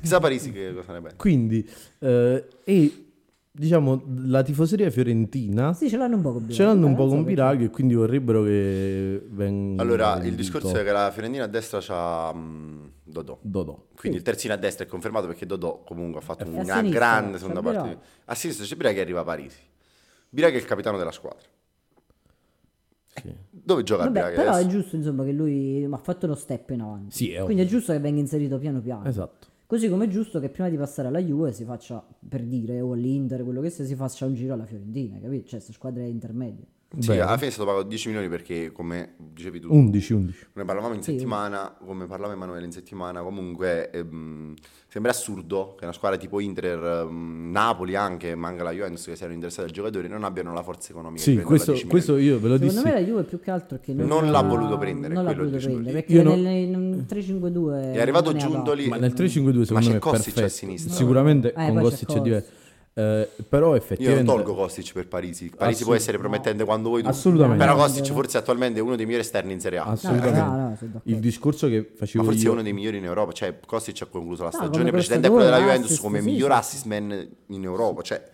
Chissà Parisi che cosa ne pensa. Quindi, eh, e diciamo la tifoseria fiorentina Sì, ce l'hanno un po' con Biraghi. ce l'hanno un Eh, po' con. Biraghi e quindi vorrebbero che venga Allora, il discorso è che la Fiorentina a destra c'ha mm, Dodò. Dodò. Quindi il terzino a destra è confermato perché Dodò comunque ha fatto a una sinistra grande seconda Biraghi. parte. A sinistra c'è Biraghi che arriva a Parisi. Biraghi è il capitano della squadra. Sì. Dove gioca Vabbè, Biraghi però è adesso? giusto insomma che lui ha fatto uno step in avanti. Sì, è Quindi è giusto che venga inserito piano piano. Esatto. Così come è giusto che prima di passare alla Juve si faccia, per dire, o all'Inter, quello che sia, si faccia un giro alla Fiorentina, capito? Cioè, queste squadre intermedie. Sì, Beh. alla fine è stato pagato 10 milioni perché, come dicevi tu, 11 11. Ne parlavamo in Sì. settimana, come parlava Emanuele in settimana, comunque ehm, sembra assurdo che una squadra tipo Inter, ehm, Napoli anche, ma anche la Juventus che siano interessati al giocatore, non abbiano la forza economica. Sì, questo, 10 milioni. questo io ve lo Secondo dissi. me la Juve più che altro che non, Non l'ha voluto prendere, Non l'ha quello voluto dico prendere, perché Io non- nel, in 3-5-2 È arrivato non Giuntoli- dato. Ma nel 3-5-2 secondo c'è me è Kostic a perfetto. sinistra. Sicuramente Eh, con Kostic è diverso. Eh, però Io non effettivamente tolgo Kostic per Parisi. Parisi Assolut- può essere promettente quando vuoi tu. Assolutamente. Però No, Kostic no. forse attualmente è uno dei migliori esterni in Serie A. No, assolutamente. no, no, il discorso che Ma facevo forse è io uno dei migliori in Europa. Cioè, Kostic ha concluso la No, stagione precedente a quella della Juventus assist, come sì, miglior sì. assist man in Europa. Cioè,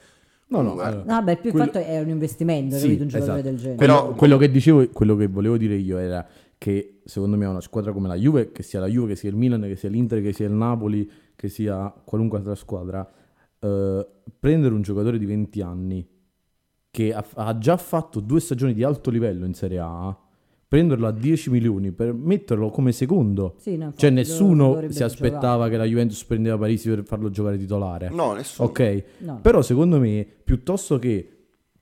No, no, allora, No, beh, più quello- che altro è un investimento, Sì? Un giocatore esatto. del genere. Però- quello, che dicevo, quello che volevo dire io era che secondo me è una squadra come la Juve, che sia la Juve, che sia il Milan, che sia l'Inter, che sia il Napoli, che sia qualunque altra squadra, eh, prendere un giocatore di 20 anni che ha, ha già fatto due stagioni di alto livello in Serie A, prenderlo a 10 milioni per metterlo come secondo. Sì, no, Cioè nessuno si aspettava giocare. che la Juventus prendeva Parisi per farlo giocare titolare. No, nessuno. Ok, No. però secondo me piuttosto che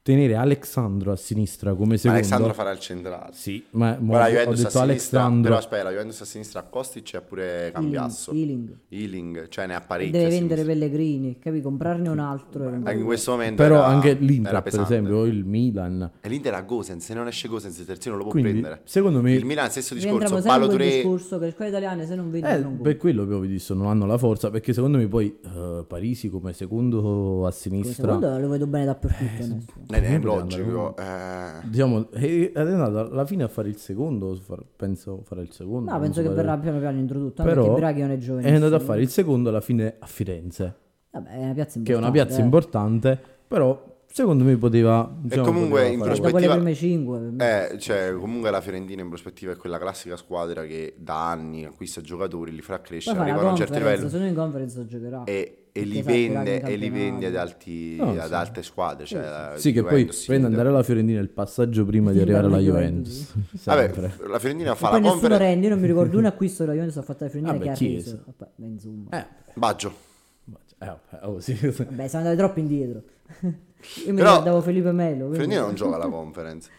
tenere Alexandro a sinistra come Ma secondo Alessandro farà il centrale. Sì, ma Poi la ho Juventus a detto Alexandro però aspetta, la Juventus a sinistra a Kostic e pure Cambiasso. Healing. Healing, cioè ne ha parecchi. deve vendere. Pellegrini, capi? Comprarne un altro. Anche in questo momento però era- anche l'Inter per esempio o il Milan E l'Inter ha Gosens, se non esce Gosens il terzino lo può Quindi, prendere. secondo me- Il Milan stesso discorso, in quel 3 discorso che le squadre italiane se non vendono eh, non per quello che ho visto non hanno la forza perché secondo me poi eh, Parisi come secondo a sinistra Secondo lo vedo bene dappertutto. adesso. Eh, è Comunque logico. eh, diciamo andato alla fine a fare il secondo penso farà il secondo No, penso so che fare- verrà piano piano introdotto. Anche però perché Braghi non è giovane. è andato a fare il secondo alla fine a Firenze Vabbè, è una piazza importante. che è una piazza eh. importante però secondo me poteva diciamo, comunque poteva in fare- prospettiva- prime 5. Eh, cioè, comunque la Fiorentina in prospettiva è quella classica squadra che da anni acquista giocatori, li fa crescere, arrivano a un certo livello se no in conference giocherà. e, e li vende, e li vende ad, alti, No, ad sì. alte squadre. Cioè, la sì che poi prende andare alla Fiorentina il passaggio prima di Sì, arrivare alla Juventus [laughs] Vabbè, la Fiorentina E fa poi la nessuno conference. rende, io non mi ricordo [laughs] un acquisto della Juventus ha fatto la Fiorentina Vabbè, che ha reso. Insomma. eh, Baggio. eh, oh, sì. Vabbè, siamo andati troppo indietro. [laughs] Io mi Però- ricordavo Felipe Melo. quindi- Fiorentina non gioca la conference.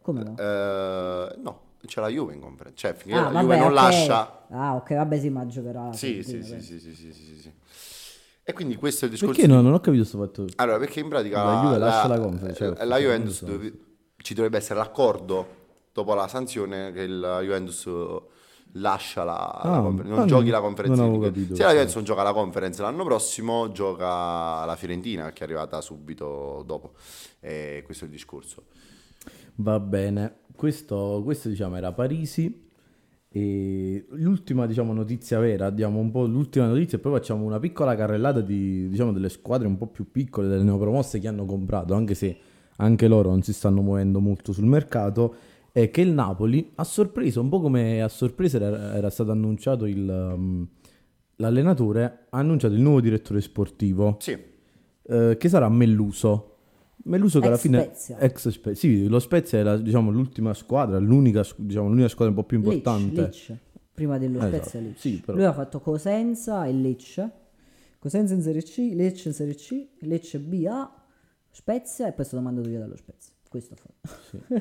Come no? Eh, no, c'è la Juve in conference. Cioè, finché Ah, la vabbè, Juve non ok. lascia... Ah, ok, vabbè, sì, ma giocherà. Sì, sì, sì, sì, sì, sì, sì, sì. E quindi questo è il discorso... perché no, non ho capito questo fatto Allora, perché in pratica La Juve lascia la conference, cioè, la Juventus dove- ci dovrebbe essere l'accordo dopo la sanzione che la Juventus eh, lascia la, la Ah, conference, ah, non giochi la conference. non capito Se la. Juventus non gioca la conference l'anno prossimo, gioca la Fiorentina che è arrivata subito dopo. E questo è il discorso. Va bene, questo, questo diciamo era Parisi e l'ultima diciamo notizia vera, diamo un po' l'ultima notizia e poi facciamo una piccola carrellata di diciamo delle squadre un po' più piccole, delle neopromosse che hanno comprato, anche se anche loro non si stanno muovendo molto sul mercato, è che il Napoli ha sorpreso, un po' come a sorpresa era, era stato annunciato il, um, l'allenatore, ha annunciato il nuovo direttore sportivo Sì, eh, che sarà Melluso. Melluso che alla fine Spezia. ex Spe- sì, lo Spezia è la- diciamo, l'ultima squadra, l'unica, diciamo, l'unica squadra un po' più importante. Lecce, Lecce, prima dello Esatto, Spezia Lecce. sì, però- Lui ha fatto Cosenza e Lecce. Cosenza in Serie C, Lecce in Serie C, Lecce B A, Spezia e poi è stato mandato via dallo Spezia. Questo fa. [laughs]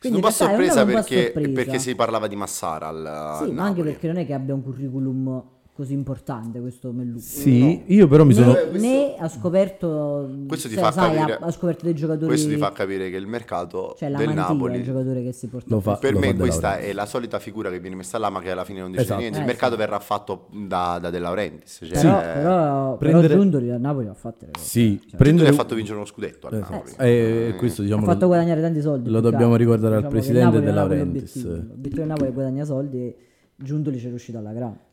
Quindi un po' sorpresa perché, perché si parlava di Massara al, al Sì, ma anche perché non è che abbia un curriculum così importante questo Mellu. Sì, io però mi sono... Né, né ha scoperto Questo ti cioè, fa sai, capire- ha, ha scoperto dei giocatori Questo ti fa capire che il mercato cioè la del Napoli il giocatore che si porta Lo fa. Per me questa è la solita figura che viene messa là ma che alla fine non dice Esatto. niente. Il Eh, mercato sì. verrà fatto da, da De Laurentiis. Cioè, però, eh, però, prendere- però Giundoli a Napoli ha fatto le cose. Sì, Giuntoli prendere... ha fatto vincere uno scudetto al Esatto. Napoli. E questo ha diciamo... fatto guadagnare tanti soldi lo dobbiamo ricordare al Diciamo il presidente De Laurentiis. L'obiettivo del Napoli è guadagnare soldi e Giundoli ci è riuscito alla grande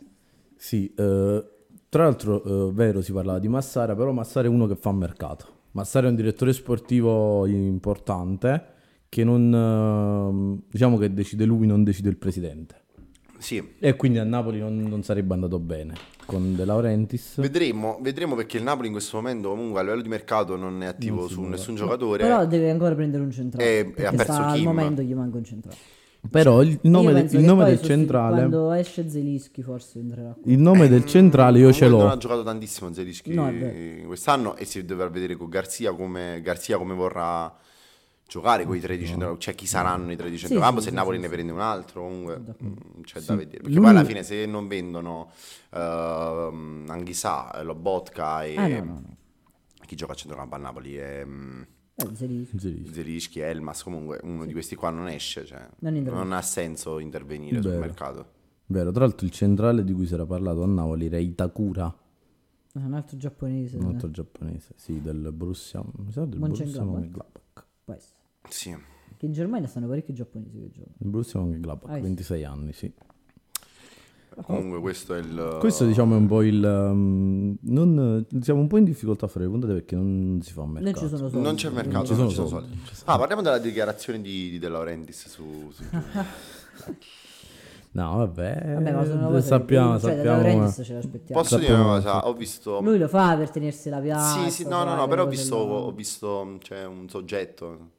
Sì, eh, tra l'altro, eh, vero, si parlava di Massara, però Massara è uno che fa mercato. Massara è un direttore sportivo importante che non, ehm, diciamo che decide lui, non decide il presidente. Sì, E quindi a Napoli non, non sarebbe andato bene con De Laurentiis. vedremo, vedremo perché il Napoli in questo momento comunque a livello di mercato non è attivo su nessun giocatore. però deve ancora prendere un centrale E- e ha perso sta- al Kim. momento gli manca un centrale Però il nome, il nome del centrale, quando esce Zelischi forse entrerà il nome del centrale io ce Comunque Non ha l'ho. giocato tantissimo Zelischi No, quest'anno e si dovrà vedere con Garzia come, Garzia come vorrà giocare con i 13 centrocampo, cioè chi saranno i 13 Sì, centrocampo, sì, se sì, Napoli sì, ne sì. prende un altro, comunque mm, c'è da vedere. Perché Lui- poi alla fine se non vendono ehm, Anghisa, Lobotka e ah no no, no. chi gioca a centrocampo a Napoli è mm, Eh, Zelischi. Sì. Zelischi, Elmas, comunque uno di questi qua non esce, cioè, Non non ha senso intervenire sul Vero. mercato. Vero, tra l'altro il centrale di cui si era parlato a Napoli era Itakura, Ah, un altro giapponese un altro giapponese, sì, del Borussia, mi sa del Borussia Mönchengladbach? Sì. che in Germania stanno parecchi giapponesi che giocano Il Borussia Mönchengladbach, Ah, sì. 26 anni, sì. Comunque questo è il... Questo diciamo è un po' il... um, non, siamo un po' in difficoltà a fare le puntate perché non si fa un non mercato. ci sono soldi Non c'è mercato, ci non sono ci sono soldi, soldi. Ah, parliamo della dichiarazione di, di De Laurentiis su, su [laughs] No, vabbè, Vabbè, ma sono cose sappiamo, cioè, da sappiamo. Laurentiis ce l'aspettiamo. Posso dire una cosa? Ho visto... Lui lo fa per tenersi la piazza. Sì, sì, no, no, no, però ho visto, ho visto c'è un soggetto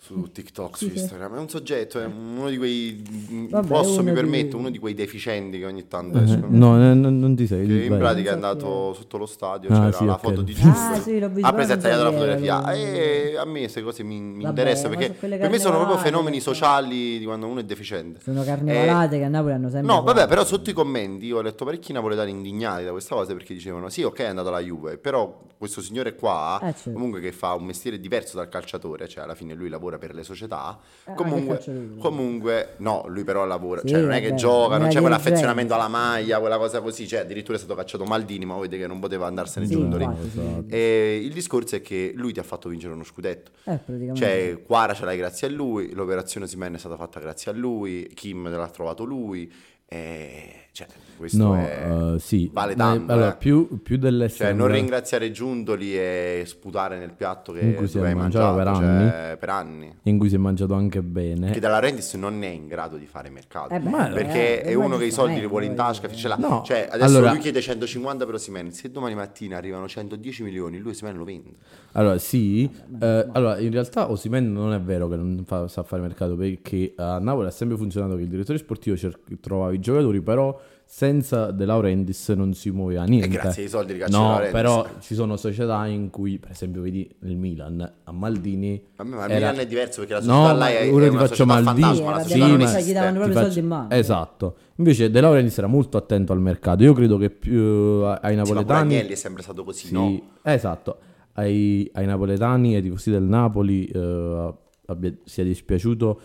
su TikTok, su Sì, sì. Instagram, è un soggetto, è uno di quei, Vabbè, posso, mi uno di- permetto, uno di quei deficienti che ogni tanto Eh, escono. No, eh, non, non ti sei. Che in vai. pratica è andato sotto lo stadio, Ah, c'era sì, la ok. foto di Ah, Giusto. sì, l'ho visto, ha tagliato la fotografia. E a me queste cose mi, mi interessano perché per me sono proprio fenomeni sociali di quando uno è deficiente. Sono carnevalate che a Napoli hanno sempre No, vabbè, però sotto i commenti io ho letto parecchi napoletani indignati da questa cosa perché dicevano sì, ok, è andato alla Juve, però questo signore qua, Eh, certo. comunque che fa un mestiere diverso dal calciatore, cioè alla fine lui lavora per le società, Eh, comunque, no, lui però lavora, Sì, cioè non è che vabbè, gioca, non c'è quell'affezionamento alla maglia, quella cosa così, cioè addirittura è stato cacciato Maldini, ma vede che non poteva andarsene Sì, giù lì. infatti, sì. E il discorso è che lui ti ha fatto vincere uno scudetto. Eh. Cioè, Quara ce l'hai grazie a lui, l'operazione Simen è stata fatta grazie a lui, Kim te l'ha trovato lui, e cioè, questo No, è... eh, sì. vale Ma- tanto, allora, eh. più, più dell'essere Cioè, non ringraziare Giuntoli e sputare nel piatto che In cui si tu è hai mangiato per cioè, per anni. in cui si è mangiato anche bene. Che dalla Rendis non è in grado di fare mercato. Eh beh, perché eh, è uno che i soldi li vuole in tasca. ce l'ha. No, Cioè, adesso allora- lui chiede 150 per Osimhen. Se domani mattina arrivano 110 milioni, lui Osimhen lo vende. Allora, sì, eh, allora in realtà Osimhen non è vero che non fa- sa fare mercato perché a Napoli ha sempre funzionato che il direttore sportivo cer- trovava i giocatori, però senza De Laurentiis non si muoveva niente. E grazie ai soldi di Caccio No, Laurentiis. però ci sono società in cui, per esempio, vedi il Milan a Maldini. Ma il era- Milan è diverso perché la No, società ma là è, ora è ti una faccio società Maldini. fantasma, la Sì, non ma- gli davano proprio faccio- soldi in mano. Esatto. Invece De Laurentiis era molto attento al mercato. Io credo che più ai Sì, ma napoletani è sempre stato così, Sì, no? esatto. Ai, ai napoletani e ai tifosi del Napoli eh, abbia- sia dispiaciuto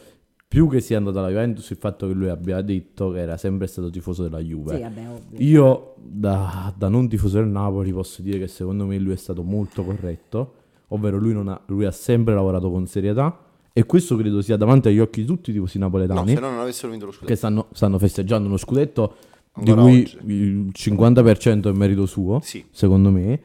più che sia andato alla Juventus il fatto che lui abbia detto che era sempre stato tifoso della Juve. Sì, vabbè, ovvio. Io da, da non tifoso del Napoli posso dire che secondo me lui è stato molto corretto, ovvero lui, non ha, lui ha sempre lavorato con serietà e questo credo sia davanti agli occhi di tutti i tifosi No, napoletani se no non avessero vinto lo scudetto. che stanno, stanno festeggiando uno scudetto di Ancora cui oggi. il 50% è merito suo, Sì. secondo me.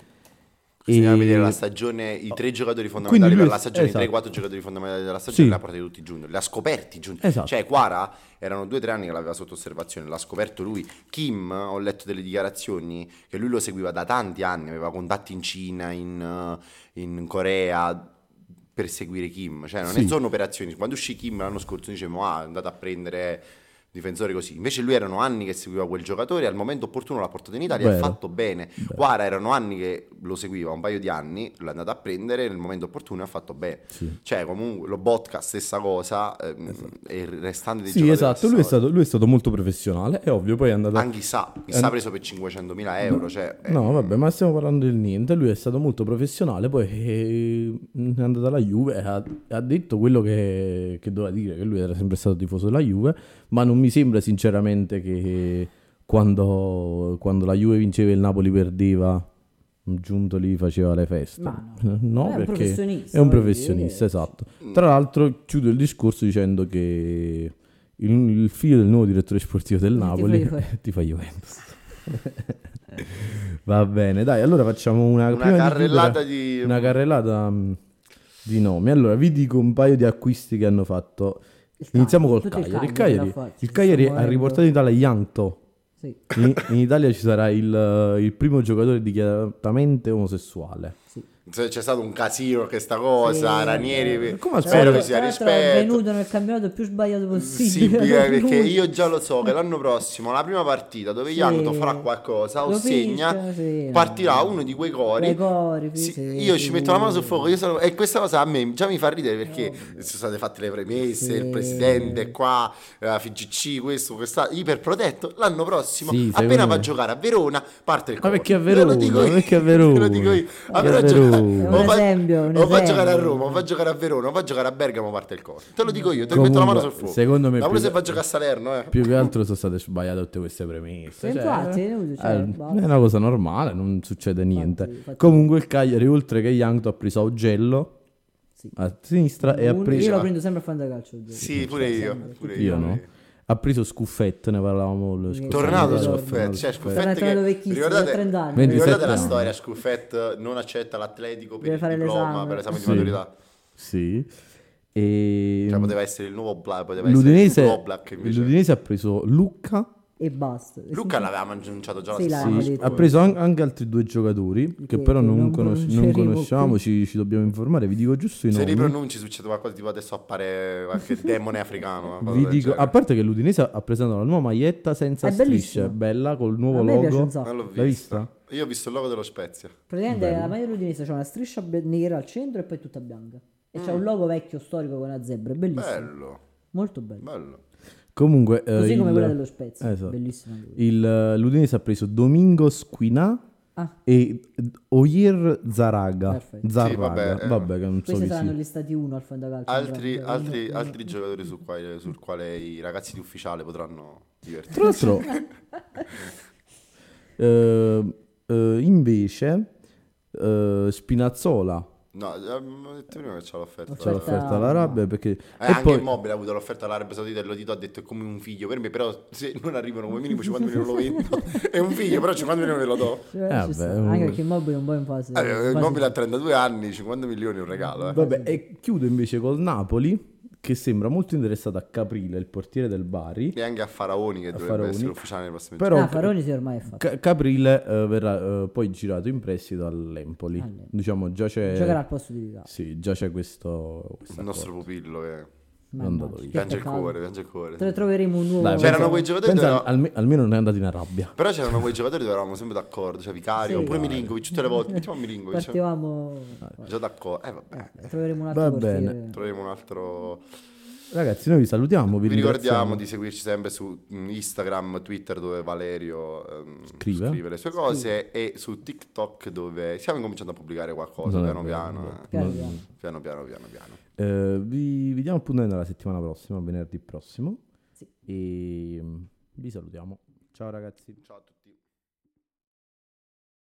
Se andiamo a E- vedere la stagione, i tre giocatori fondamentali lui per la stagione, i esatto. 3-4 giocatori fondamentali della stagione, Sì. li ha portati tutti Junior, li ha scoperti Junior. Esatto. Cioè, Quara erano due o tre anni che l'aveva sotto osservazione, l'ha scoperto lui. Kim, ho letto delle dichiarazioni che lui lo seguiva da tanti anni, aveva contatti in Cina, in, eh, in Corea per seguire Kim. Cioè, non Sì. sono operazioni. Quando uscì Kim l'anno scorso dicevamo, ah, è andato a prendere difensore così. Invece lui erano anni che seguiva quel giocatore, al momento opportuno l'ha portato in Italia e ha fatto bene. Quara erano anni che lo seguiva, un paio di anni, l'ha andato a prendere, nel momento opportuno ha fatto bene. Sì. Cioè, comunque, lo Botka stessa cosa, ehm, e il restante dei Sì, esatto, lui è, stato, lui è stato molto professionale, è ovvio, poi è andato... Anche Sa, Sa ha preso per 500.000 euro, cioè... eh, No, vabbè, ma stiamo parlando del niente. Lui è stato molto professionale, poi eh, è andato alla Juve e ha, ha detto quello che, che doveva dire, che lui era sempre stato tifoso della Juve, ma non mi sembra sinceramente che quando, quando la Juve vinceva e il Napoli perdeva, giunto lì faceva le feste. Ma [laughs] no, È un perché professionista, è un professionista, esatto. Tra l'altro chiudo il discorso dicendo che il, il figlio del nuovo direttore sportivo del Ti fa Napoli ti fa Juventus. [laughs] [laughs] Va bene, dai, allora facciamo una, Una prima di carrellata chiudere, di- una carrellata mm, di nomi. Allora, vi dico un paio di acquisti che hanno fatto. Il Iniziamo Cagliari, col tutto il Cagliari. Il Cagliari Cagliari, il Cagliari ha riportato in Italia Yankto. Sì, In, in Italia ci sarà il, il primo giocatore dichiaratamente omosessuale. Sì. C'è stato un casino questa cosa, Sì, Ranieri, come al spero che sia l'altro è rispetto. venuto nel campionato più sbagliato Sì, possibile. perché [laughs] Lui. io già lo so che l'anno prossimo la prima partita dove Sì. Farà qualcosa o segna sì, partirà no. uno di quei cori, cori, Sì, sì, io sì, ci metto la mano sul sì. fuoco io sono- e questa cosa a me già mi fa ridere perché sono state fatte le premesse Sì. il presidente qua la FGC questo questa iperprotetto l'anno prossimo Sì, appena va a giocare a Verona parte il Ma coro perché a Ve lo Verona? [laughs] dico io, Perché a ve lo Verona? dico io. Perché a Verona? O Un va- esempio, un o va a giocare a esempio. Roma o va a giocare a Verona o va a giocare a Bergamo parte il coro te lo dico io te lo metto la mano sul fuoco secondo me ma pure se va a giocare a Salerno eh. Più che altro sono state sbagliate tutte queste premesse. Cioè, infatti, eh, cioè, eh, basta. è una cosa normale, non succede niente. infatti. Comunque il Cagliari, oltre che Yankto, ha preso Augello Sì. a sinistra e ha preso... Io lo prendo sempre a fantacalcio. sì pure io pure Io no. Ha preso Scuffet, ne parlavamo lo scorso Tornato episodio. Scuffet, cioè Tornato Scuffet che vecchissimo, ricordate, ha 30 anni. ricordate 27 la anni. storia Scuffet non accetta l'atletico per Deve il fare diploma l'esame. per l'esame di Sì. maturità Sì. E Cioè, poteva essere il nuovo Black, poteva essere il l'Udinese, nuovo Black invece. l'Udinese ha preso Lucca, E basta. Luca l'aveva annunciato già la Sì, sì, ha preso an- anche altri due giocatori che, Che- però che non, non conos- non conosciamo, ci, ci dobbiamo informare. Vi dico giusto i Se nomi. ripronunci succede qualcosa tipo adesso appare qualche [laughs] demone africano. Vi dico, a parte che l'Udinese ha presentato la nuova maglietta senza È strisce, è bella col nuovo logo. L'hai vista. Io ho visto il logo dello Spezia. Praticamente Bello. la maglia dell'Udinese c'è una striscia nera al centro e poi tutta bianca. E Mm. c'è un logo vecchio storico con una zebra, è bellissimo. Bello, Molto bello. bello. Comunque, eh, Così come il- quella dello Spezia. esatto. Bellissima il, eh, l'Udinese ha preso Domingo Squinà Ah, e Oyer Zaraga. Perfetto. Zarraga. Sì, vabbè, eh. vabbè, che non so questi chi saranno gli stati 1 al fantacalcio. Altri, altri, altri giocatori sul quale, sul quale i ragazzi di ufficiale potranno Tra divertirsi. l'altro, [laughs] eh, eh, invece, eh, Spinazzola No, ehm, ho detto prima che c'ha l'offerta. c'è Offerta- l'offerta all'Arabia perché... Eh, e anche poi, Immobile ha avuto l'offerta all'Arabia Saudita e l'Odito ha detto è come un figlio per me, però se non arrivano come minimo 50 milioni lo vendo. è un figlio, però 50 milioni ve lo do. Cioè, Eh, vabbè, un- Anche perché Immobile è un po' in fase. Eh, Immobile ha 32 anni, 50 milioni è un regalo. Eh. vabbè, e chiudo invece col Napoli che sembra molto interessato a Caprile, il portiere del Bari. E anche a Faraoni che dovrebbe Faraoni. essere ufficiale nei prossimi Però Ah, Faroni si ormai è fatto. Ca- Caprile eh, verrà eh, poi girato in prestito all'Empoli. All'Empoli. Diciamo già c'è... Giocherà al posto di Riccardo. Sì, già c'è questo... Il nostro pupillo che piange il cuore, piange il cuore. Tro- troveremo un nuovo. Dai, C'erano quei giocatori pensa dove- alme- almeno non è andato in Arabia. Però c'erano quei giocatori dove eravamo sempre d'accordo, cioè Vicario, Sì. pure Milinkovic, tutte le volte, mettiamo [laughs] Milinkovic. Partivamo. Già d'accordo. Eh vabbè, eh, troveremo un altro Va portiere. bene. troveremo un altro... Ragazzi, noi vi salutiamo. Vi, Vi ricordiamo di seguirci sempre su mm, Instagram, Twitter dove Valerio ehm, Scrive. le sue cose e su TikTok dove stiamo incominciando a pubblicare qualcosa è piano piano, no. eh. Piano piano. piano piano piano piano. Eh, vi, vi diamo appuntamento la settimana prossima, venerdì prossimo. Sì. E mm, vi salutiamo. Ciao ragazzi. Ciao a tutti.